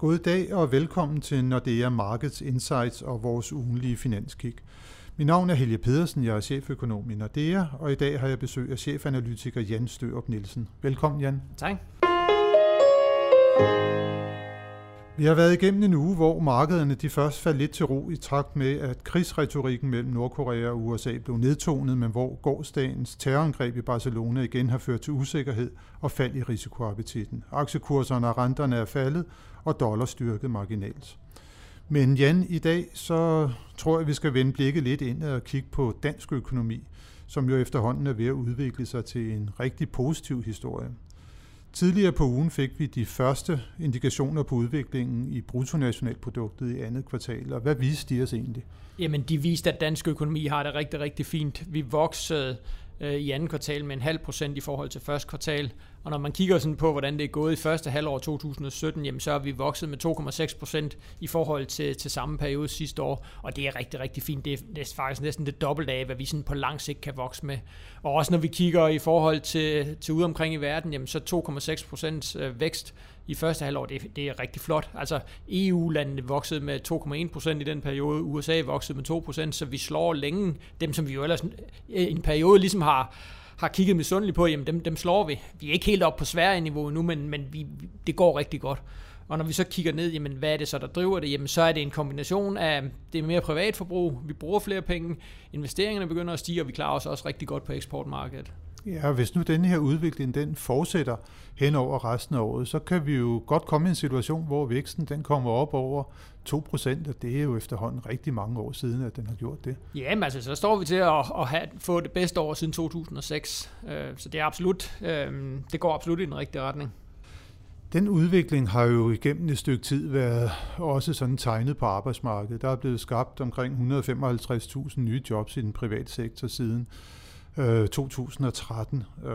God dag og velkommen til Nordea Markets Insights og vores ugenlige finanskig. Mit navn er Helge Pedersen, jeg er cheføkonom i Nordea, og i dag har jeg besøg af chefanalytiker Jan Størup Nielsen. Velkommen Jan. Tak. Vi har været igennem en uge, hvor markederne de først faldt lidt til ro i takt med, at krigsretorikken mellem Nordkorea og USA blev nedtonet, men hvor gårdsdagens terrorangreb i Barcelona igen har ført til usikkerhed og fald i risikoappetitten. Aktiekurserne og renterne er faldet, og dollar styrket marginalt. Men Jan, i dag så tror jeg, vi skal vende blikket lidt ind og kigge på dansk økonomi, som jo efterhånden er ved at udvikle sig til en rigtig positiv historie. Tidligere på ugen fik vi de første indikationer på udviklingen i bruttonationalproduktet i andet kvartal, og hvad viste de os egentlig? Jamen, de viste, at dansk økonomi har det rigtig, rigtig fint. Vi voksede øh, i andet kvartal med en halv procent i forhold til første kvartal. Og når man kigger sådan på, hvordan det er gået i første halvår 2017, jamen så er vi vokset med 2,6 procent i forhold til, til samme periode sidste år. Og det er rigtig, rigtig fint. Det er, det er faktisk næsten det dobbelte af, hvad vi sådan på lang sigt kan vokse med. Og også når vi kigger i forhold til, til ude omkring i verden, jamen så 2,6 procent øh, vækst i første halvår, det, det er rigtig flot. Altså EU-landene voksede med 2,1 procent i den periode, USA voksede med 2 procent, så vi slår længe dem, som vi jo ellers øh, en periode ligesom har, har kigget misundeligt på, jamen dem, dem slår vi. Vi er ikke helt op på Sverige-niveau nu, men, men vi, det går rigtig godt. Og når vi så kigger ned, jamen hvad er det så, der driver det? Jamen så er det en kombination af, det er mere privatforbrug, vi bruger flere penge, investeringerne begynder at stige, og vi klarer os også rigtig godt på eksportmarkedet. Ja, hvis nu denne her udvikling den fortsætter hen over resten af året, så kan vi jo godt komme i en situation, hvor væksten den kommer op over 2%, og det er jo efterhånden rigtig mange år siden, at den har gjort det. Jamen altså, så står vi til at, at have, få det bedste år siden 2006, øh, så det er absolut, øh, det går absolut i den rigtige retning. Den udvikling har jo igennem et stykke tid været også sådan tegnet på arbejdsmarkedet. Der er blevet skabt omkring 155.000 nye jobs i den private sektor siden Øh, 2013. Øh,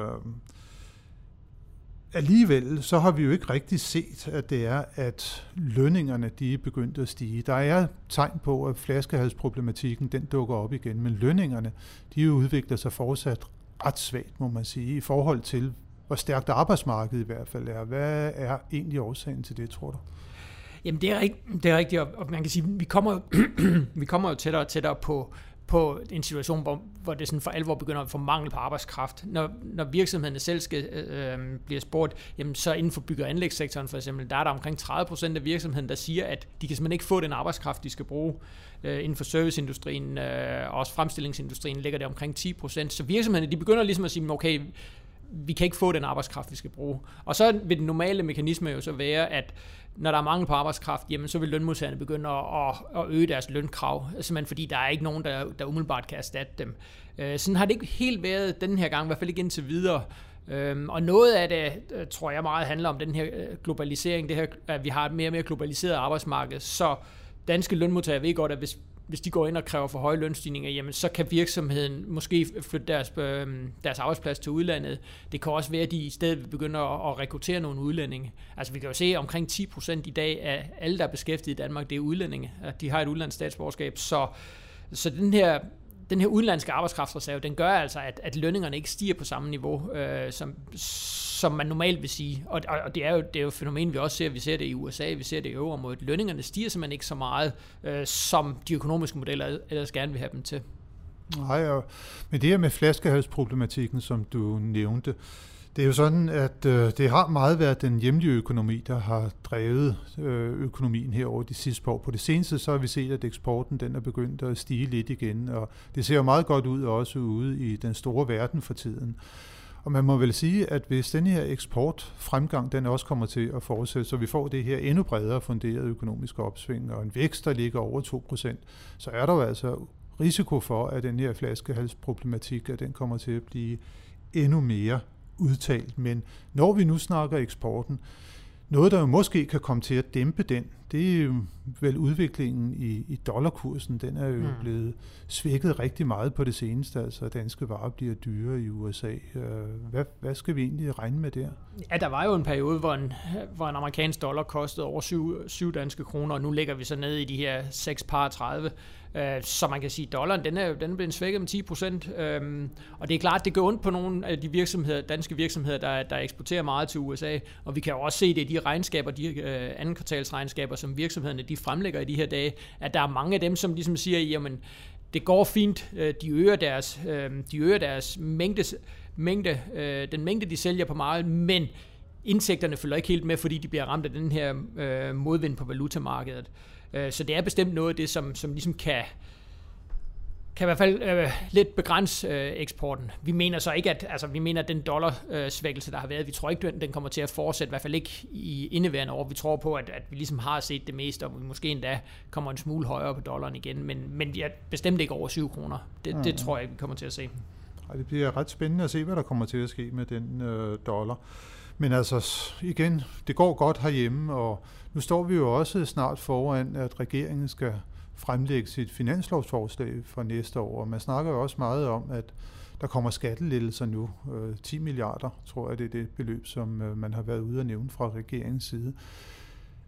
alligevel så har vi jo ikke rigtig set, at det er, at lønningerne de er begyndt at stige. Der er tegn på, at flaskehalsproblematikken den dukker op igen, men lønningerne de udvikler sig fortsat ret svagt, må man sige, i forhold til, hvor stærkt arbejdsmarkedet i hvert fald er. Hvad er egentlig årsagen til det, tror du? Jamen det er, rigtigt, det er rigtigt, og man kan sige, vi kommer, vi kommer jo tættere og tættere på, på en situation, hvor, hvor det sådan for alvor begynder at få mangel på arbejdskraft. Når, når virksomhederne selv skal øh, øh bliver spurgt, jamen så inden for bygge- og anlægssektoren for eksempel, der er der omkring 30 procent af virksomheden, der siger, at de kan simpelthen ikke få den arbejdskraft, de skal bruge. Øh, inden for serviceindustrien øh, og også fremstillingsindustrien ligger det omkring 10 procent. Så virksomhederne de begynder ligesom at sige, okay, vi kan ikke få den arbejdskraft, vi skal bruge. Og så vil den normale mekanisme jo så være, at når der er mangel på arbejdskraft, jamen så vil lønmodtagerne begynde at, at øge deres lønkrav, simpelthen fordi der er ikke nogen, der, der umiddelbart kan erstatte dem. Øh, sådan har det ikke helt været den her gang, i hvert fald ikke indtil videre. Øhm, og noget af det, øh, tror jeg meget handler om den her øh, globalisering, det her, at vi har et mere og mere globaliseret arbejdsmarked, så danske lønmodtagere ved godt, at hvis hvis de går ind og kræver for høje lønstigninger, jamen så kan virksomheden måske flytte deres, øh, deres arbejdsplads til udlandet. Det kan også være, at de i stedet begynder at, at rekruttere nogle udlændinge. Altså vi kan jo se, at omkring 10% i dag af alle, der er beskæftiget i Danmark, det er udlændinge. De har et udlandsstatsborgerskab, så, så den her den her udenlandske arbejdskraftsreserve, den gør altså, at, at lønningerne ikke stiger på samme niveau, øh, som, som man normalt vil sige. Og, og det er jo det er jo et fænomen, vi også ser. Vi ser det i USA, vi ser det i øvrigt. Lønningerne stiger simpelthen ikke så meget, øh, som de økonomiske modeller ellers gerne vil have dem til. Nej, og med det her med flaskehalsproblematikken, som du nævnte, det er jo sådan, at øh, det har meget været den hjemlige økonomi, der har drevet øh, økonomien her over de sidste år. På det seneste så har vi set, at eksporten den er begyndt at stige lidt igen, og det ser jo meget godt ud også ude i den store verden for tiden. Og man må vel sige, at hvis den her eksportfremgang, den også kommer til at fortsætte, så vi får det her endnu bredere funderet økonomiske opsving og en vækst, der ligger over 2%, så er der jo altså risiko for, at den her flaskehalsproblematik, at den kommer til at blive endnu mere udtalt. Men når vi nu snakker eksporten, noget, der jo måske kan komme til at dæmpe den, det er vel udviklingen i, i dollarkursen. Den er jo mm. blevet svækket rigtig meget på det seneste. Altså, danske varer bliver dyre i USA. Øh, hvad, hvad skal vi egentlig regne med der? Ja, der var jo en periode, hvor en, hvor en amerikansk dollar kostede over 7, 7 danske kroner, og nu ligger vi så ned i de her 6 par 30. Øh, så man kan sige, at dollaren den er, den er blevet svækket med 10 procent. Øhm, og det er klart, det gør ondt på nogle af de virksomheder, danske virksomheder, der, der eksporterer meget til USA. Og vi kan jo også se det i de regnskaber, de øh, anden kvartalsregnskaber, som virksomhederne de fremlægger i de her dage, at der er mange af dem, som ligesom siger, jamen, det går fint, øh, de øger deres, øh, de øger deres mængde, mængde øh, den mængde, de sælger på markedet, men indtægterne følger ikke helt med, fordi de bliver ramt af den her øh, modvind på valutamarkedet. Øh, så det er bestemt noget af det, som, som ligesom kan, kan i hvert fald øh, lidt begrænse øh, eksporten. Vi mener så ikke, at altså, vi mener, at den dollarsvækkelse, der har været, vi tror ikke, den, den kommer til at fortsætte, i hvert fald ikke i indeværende år. Vi tror på, at, at vi ligesom har set det meste, og vi måske endda kommer en smule højere på dollaren igen, men, men vi er bestemt ikke over 7 kroner. Det, det tror jeg vi kommer til at se. Det bliver ret spændende at se, hvad der kommer til at ske med den øh, dollar. Men altså, igen, det går godt herhjemme, og nu står vi jo også snart foran, at regeringen skal fremlægge sit finanslovsforslag for næste år. Og man snakker jo også meget om, at der kommer skattelettelser nu. Øh, 10 milliarder, tror jeg, det er det beløb, som øh, man har været ude at nævne fra regeringens side.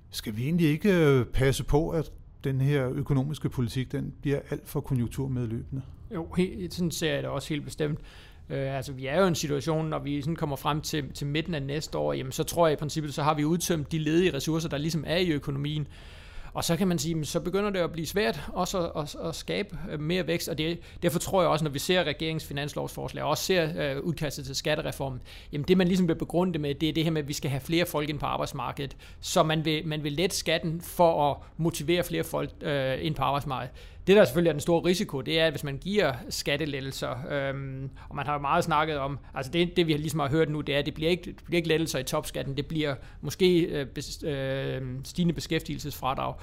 Skal vi egentlig ikke øh, passe på, at den her økonomiske politik, den bliver alt for konjunkturmedløbende? Jo, sådan ser jeg det også helt bestemt. Øh, altså, vi er jo i en situation, når vi sådan kommer frem til, til midten af næste år, jamen, så tror jeg i princippet, så har vi udtømt de ledige ressourcer, der ligesom er i økonomien. Og så kan man sige, så begynder det at blive svært også at, at, at skabe øh, mere vækst, og det, derfor tror jeg også, når vi ser regeringens finanslovsforslag, og også ser øh, udkastet til skattereformen, jamen det man ligesom vil begrunde det med, det er det her med, at vi skal have flere folk ind på arbejdsmarkedet, så man vil, man vil lette skatten for at motivere flere folk øh, ind på arbejdsmarkedet. Det, der selvfølgelig er den store risiko, det er, at hvis man giver skattelettelser, øhm, og man har jo meget snakket om, altså det, det vi ligesom har hørt nu, det er, at det bliver ikke, det bliver ikke lettelser i topskatten, det bliver måske øh, bes, øh, stigende beskæftigelsesfradrag.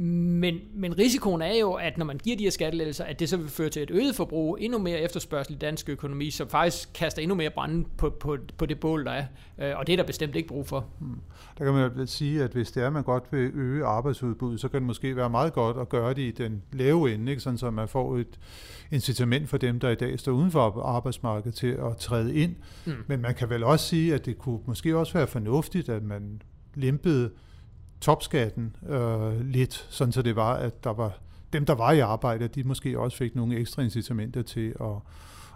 Men, men risikoen er jo, at når man giver de her skattelettelser, at det så vil føre til et øget forbrug, endnu mere efterspørgsel i dansk økonomi, som faktisk kaster endnu mere brænde på, på, på det bål, der er. Øh, og det er der bestemt ikke brug for. Hmm. Der kan man jo sige, at hvis det er, at man godt vil øge arbejdsudbuddet, så kan det måske være meget godt at gøre det i den lave ende, ikke? Sådan, så man får et incitament for dem, der i dag står uden for arbejdsmarkedet til at træde ind. Mm. Men man kan vel også sige, at det kunne måske også være fornuftigt, at man lempede topskatten øh, lidt, sådan så det var, at der var dem, der var i arbejde, de måske også fik nogle ekstra incitamenter til at,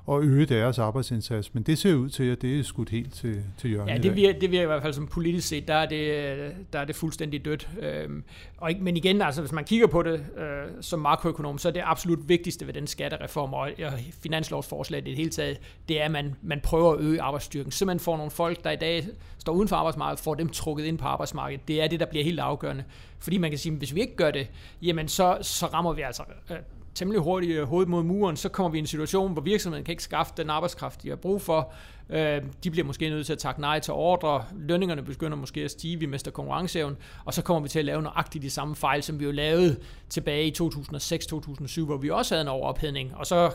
at øge deres arbejdsindsats. Men det ser ud til, at det er skudt helt til, til hjørnet. Ja, det virker, det virker i hvert fald som politisk set, der er det, der er det fuldstændig dødt. Øhm, og, men igen, altså, hvis man kigger på det øh, som makroøkonom, så er det absolut vigtigste ved den skattereform og, og finanslovsforslag det hele taget, det er, at man, man prøver at øge arbejdsstyrken. Så man får nogle folk, der i dag står uden for arbejdsmarkedet, får dem trukket ind på arbejdsmarkedet. Det er det, der bliver helt afgørende. Fordi man kan sige, at hvis vi ikke gør det, jamen så, så rammer vi altså øh, temmelig hurtigt øh, hovedet mod muren, så kommer vi i en situation, hvor virksomheden kan ikke skaffe den arbejdskraft, de har brug for. Øh, de bliver måske nødt til at takke nej til ordre. Lønningerne begynder måske at stige, vi mister konkurrenceevnen, og så kommer vi til at lave nøjagtigt de samme fejl, som vi jo lavede tilbage i 2006-2007, hvor vi også havde en overophedning. Og så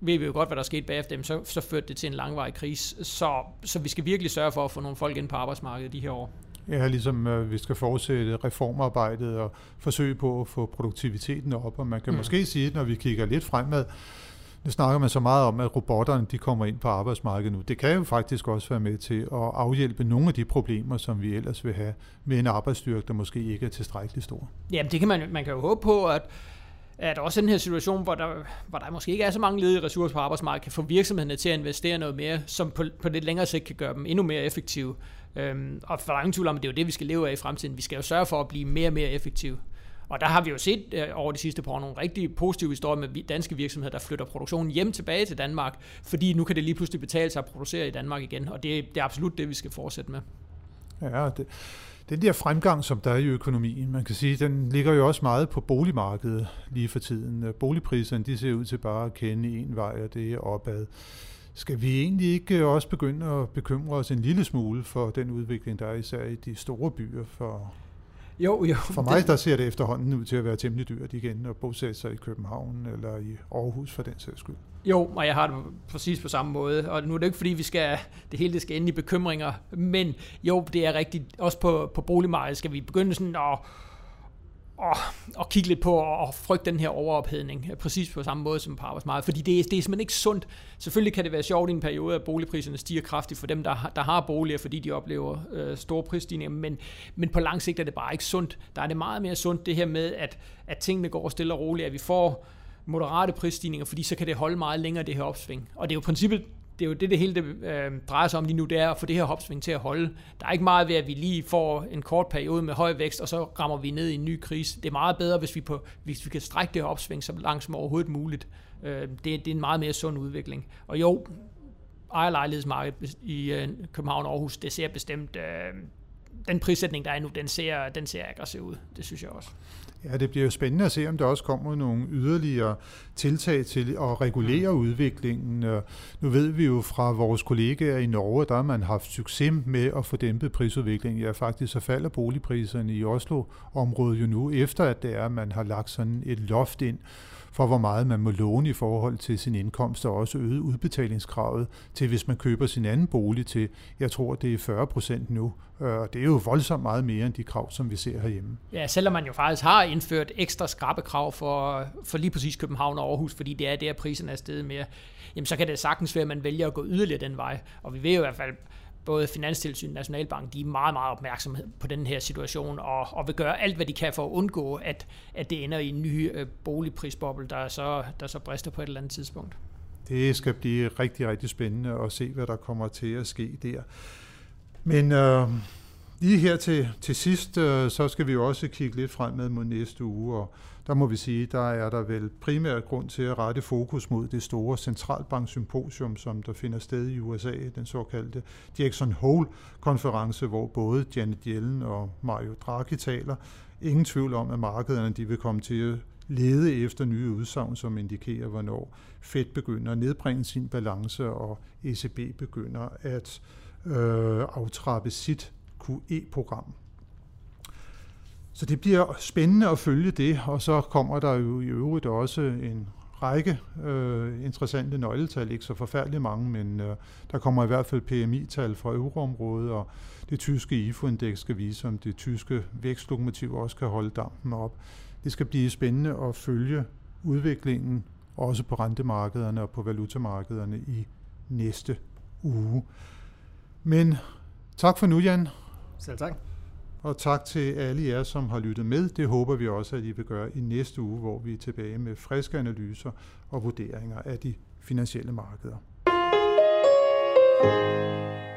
ved vi jo godt, hvad der skete bagefter, så, så førte det til en langvarig krise. Så, så vi skal virkelig sørge for at få nogle folk ind på arbejdsmarkedet de her år. Ja, ligesom øh, vi skal fortsætte reformarbejdet og forsøge på at få produktiviteten op, og man kan mm. måske sige, når vi kigger lidt fremad, nu snakker man så meget om, at robotterne de kommer ind på arbejdsmarkedet nu. Det kan jo faktisk også være med til at afhjælpe nogle af de problemer, som vi ellers vil have med en arbejdsstyrke, der måske ikke er tilstrækkeligt stor. Jamen det kan man, man kan jo håbe på, at at også den her situation, hvor der, hvor der måske ikke er så mange ledige ressourcer på arbejdsmarkedet, kan få virksomhederne til at investere noget mere, som på, på lidt længere sigt kan gøre dem endnu mere effektive. Øhm, og for der ingen tvivl om, at det er jo det, vi skal leve af i fremtiden. Vi skal jo sørge for at blive mere og mere effektive. Og der har vi jo set øh, over de sidste par år nogle rigtig positive historier med danske virksomheder, der flytter produktionen hjem tilbage til Danmark, fordi nu kan det lige pludselig betale sig at producere i Danmark igen, og det, det er absolut det, vi skal fortsætte med. Ja, det, den der fremgang, som der er i økonomien, man kan sige, den ligger jo også meget på boligmarkedet lige for tiden. Boligpriserne, de ser ud til bare at kende en vej, og det er opad. Skal vi egentlig ikke også begynde at bekymre os en lille smule for den udvikling, der er især i de store byer? For, jo, jo. For mig, det... der ser det efterhånden ud til at være temmelig dyrt igen at bosætte sig i København eller i Aarhus for den sags skyld. Jo, og jeg har det præcis på samme måde. Og nu er det ikke fordi, vi skal, det hele det skal ende i bekymringer, men jo, det er rigtigt. Også på, på boligmarkedet skal vi begynde sådan at og, og kigge lidt på og frygte den her overophedning, øh, præcis på samme måde som på arbejdsmarkedet. Fordi det er, det er simpelthen ikke sundt. Selvfølgelig kan det være sjovt i en periode, at boligpriserne stiger kraftigt for dem, der, der har boliger, fordi de oplever øh, store prisstigninger, men, men på lang sigt er det bare ikke sundt. Der er det meget mere sundt det her med, at, at tingene går stille og roligt, at vi får moderate prisstigninger, fordi så kan det holde meget længere det her opsving. Og det er jo princippet det er jo det, det hele det, øh, drejer sig om lige nu, det er at få det her hopsving til at holde. Der er ikke meget ved, at vi lige får en kort periode med høj vækst, og så rammer vi ned i en ny krise. Det er meget bedre, hvis vi, på, hvis vi kan strække det her opsving så langt som overhovedet muligt. Øh, det, det er en meget mere sund udvikling. Og jo, ejerlejlighedsmarkedet i øh, København og Aarhus, det ser bestemt... Øh, den prissætning, der er nu, den ser, den ser aggressiv ud. Det synes jeg også. Ja, det bliver jo spændende at se, om der også kommer nogle yderligere tiltag til at regulere mm. udviklingen. Nu ved vi jo fra vores kollegaer i Norge, der har man haft succes med at få dæmpet prisudviklingen. Ja, faktisk så falder boligpriserne i Oslo-området jo nu, efter at det er, at man har lagt sådan et loft ind for, hvor meget man må låne i forhold til sin indkomst, og også øget udbetalingskravet til, hvis man køber sin anden bolig til, jeg tror, det er 40 procent nu. Og det er jo voldsomt meget mere end de krav, som vi ser herhjemme. Ja, selvom man jo faktisk har indført ekstra skrabe krav for, for lige præcis København og Aarhus, fordi det er der, prisen er steget mere, jamen så kan det sagtens være, at man vælger at gå yderligere den vej. Og vi ved jo i hvert fald, både Finanstilsynet og Nationalbank, de er meget, meget opmærksomme på den her situation, og, og vil gøre alt, hvad de kan for at undgå, at, at det ender i en ny øh, boligprisboble, der så, der så brister på et eller andet tidspunkt. Det skal blive rigtig, rigtig spændende at se, hvad der kommer til at ske der. Men øh, lige her til, til sidst, øh, så skal vi jo også kigge lidt fremad mod næste uge, og der må vi sige, der er der vel primært grund til at rette fokus mod det store centralbanksymposium, som der finder sted i USA, den såkaldte Jackson Hole-konference, hvor både Janet Yellen og Mario Draghi taler. Ingen tvivl om, at markederne de vil komme til at lede efter nye udsagn, som indikerer, hvornår Fed begynder at nedbringe sin balance, og ECB begynder at øh, aftrappe sit QE-program. Så det bliver spændende at følge det, og så kommer der jo i øvrigt også en række øh, interessante nøgletal, ikke så forfærdeligt mange, men øh, der kommer i hvert fald PMI-tal fra euroområdet, og det tyske IFO-indeks skal vise, om det tyske vækstlokomotiv også kan holde dampen op. Det skal blive spændende at følge udviklingen, også på rentemarkederne og på valutamarkederne i næste uge. Men tak for nu, Jan. Selv tak. Og tak til alle jer, som har lyttet med. Det håber vi også, at I vil gøre i næste uge, hvor vi er tilbage med friske analyser og vurderinger af de finansielle markeder. thank you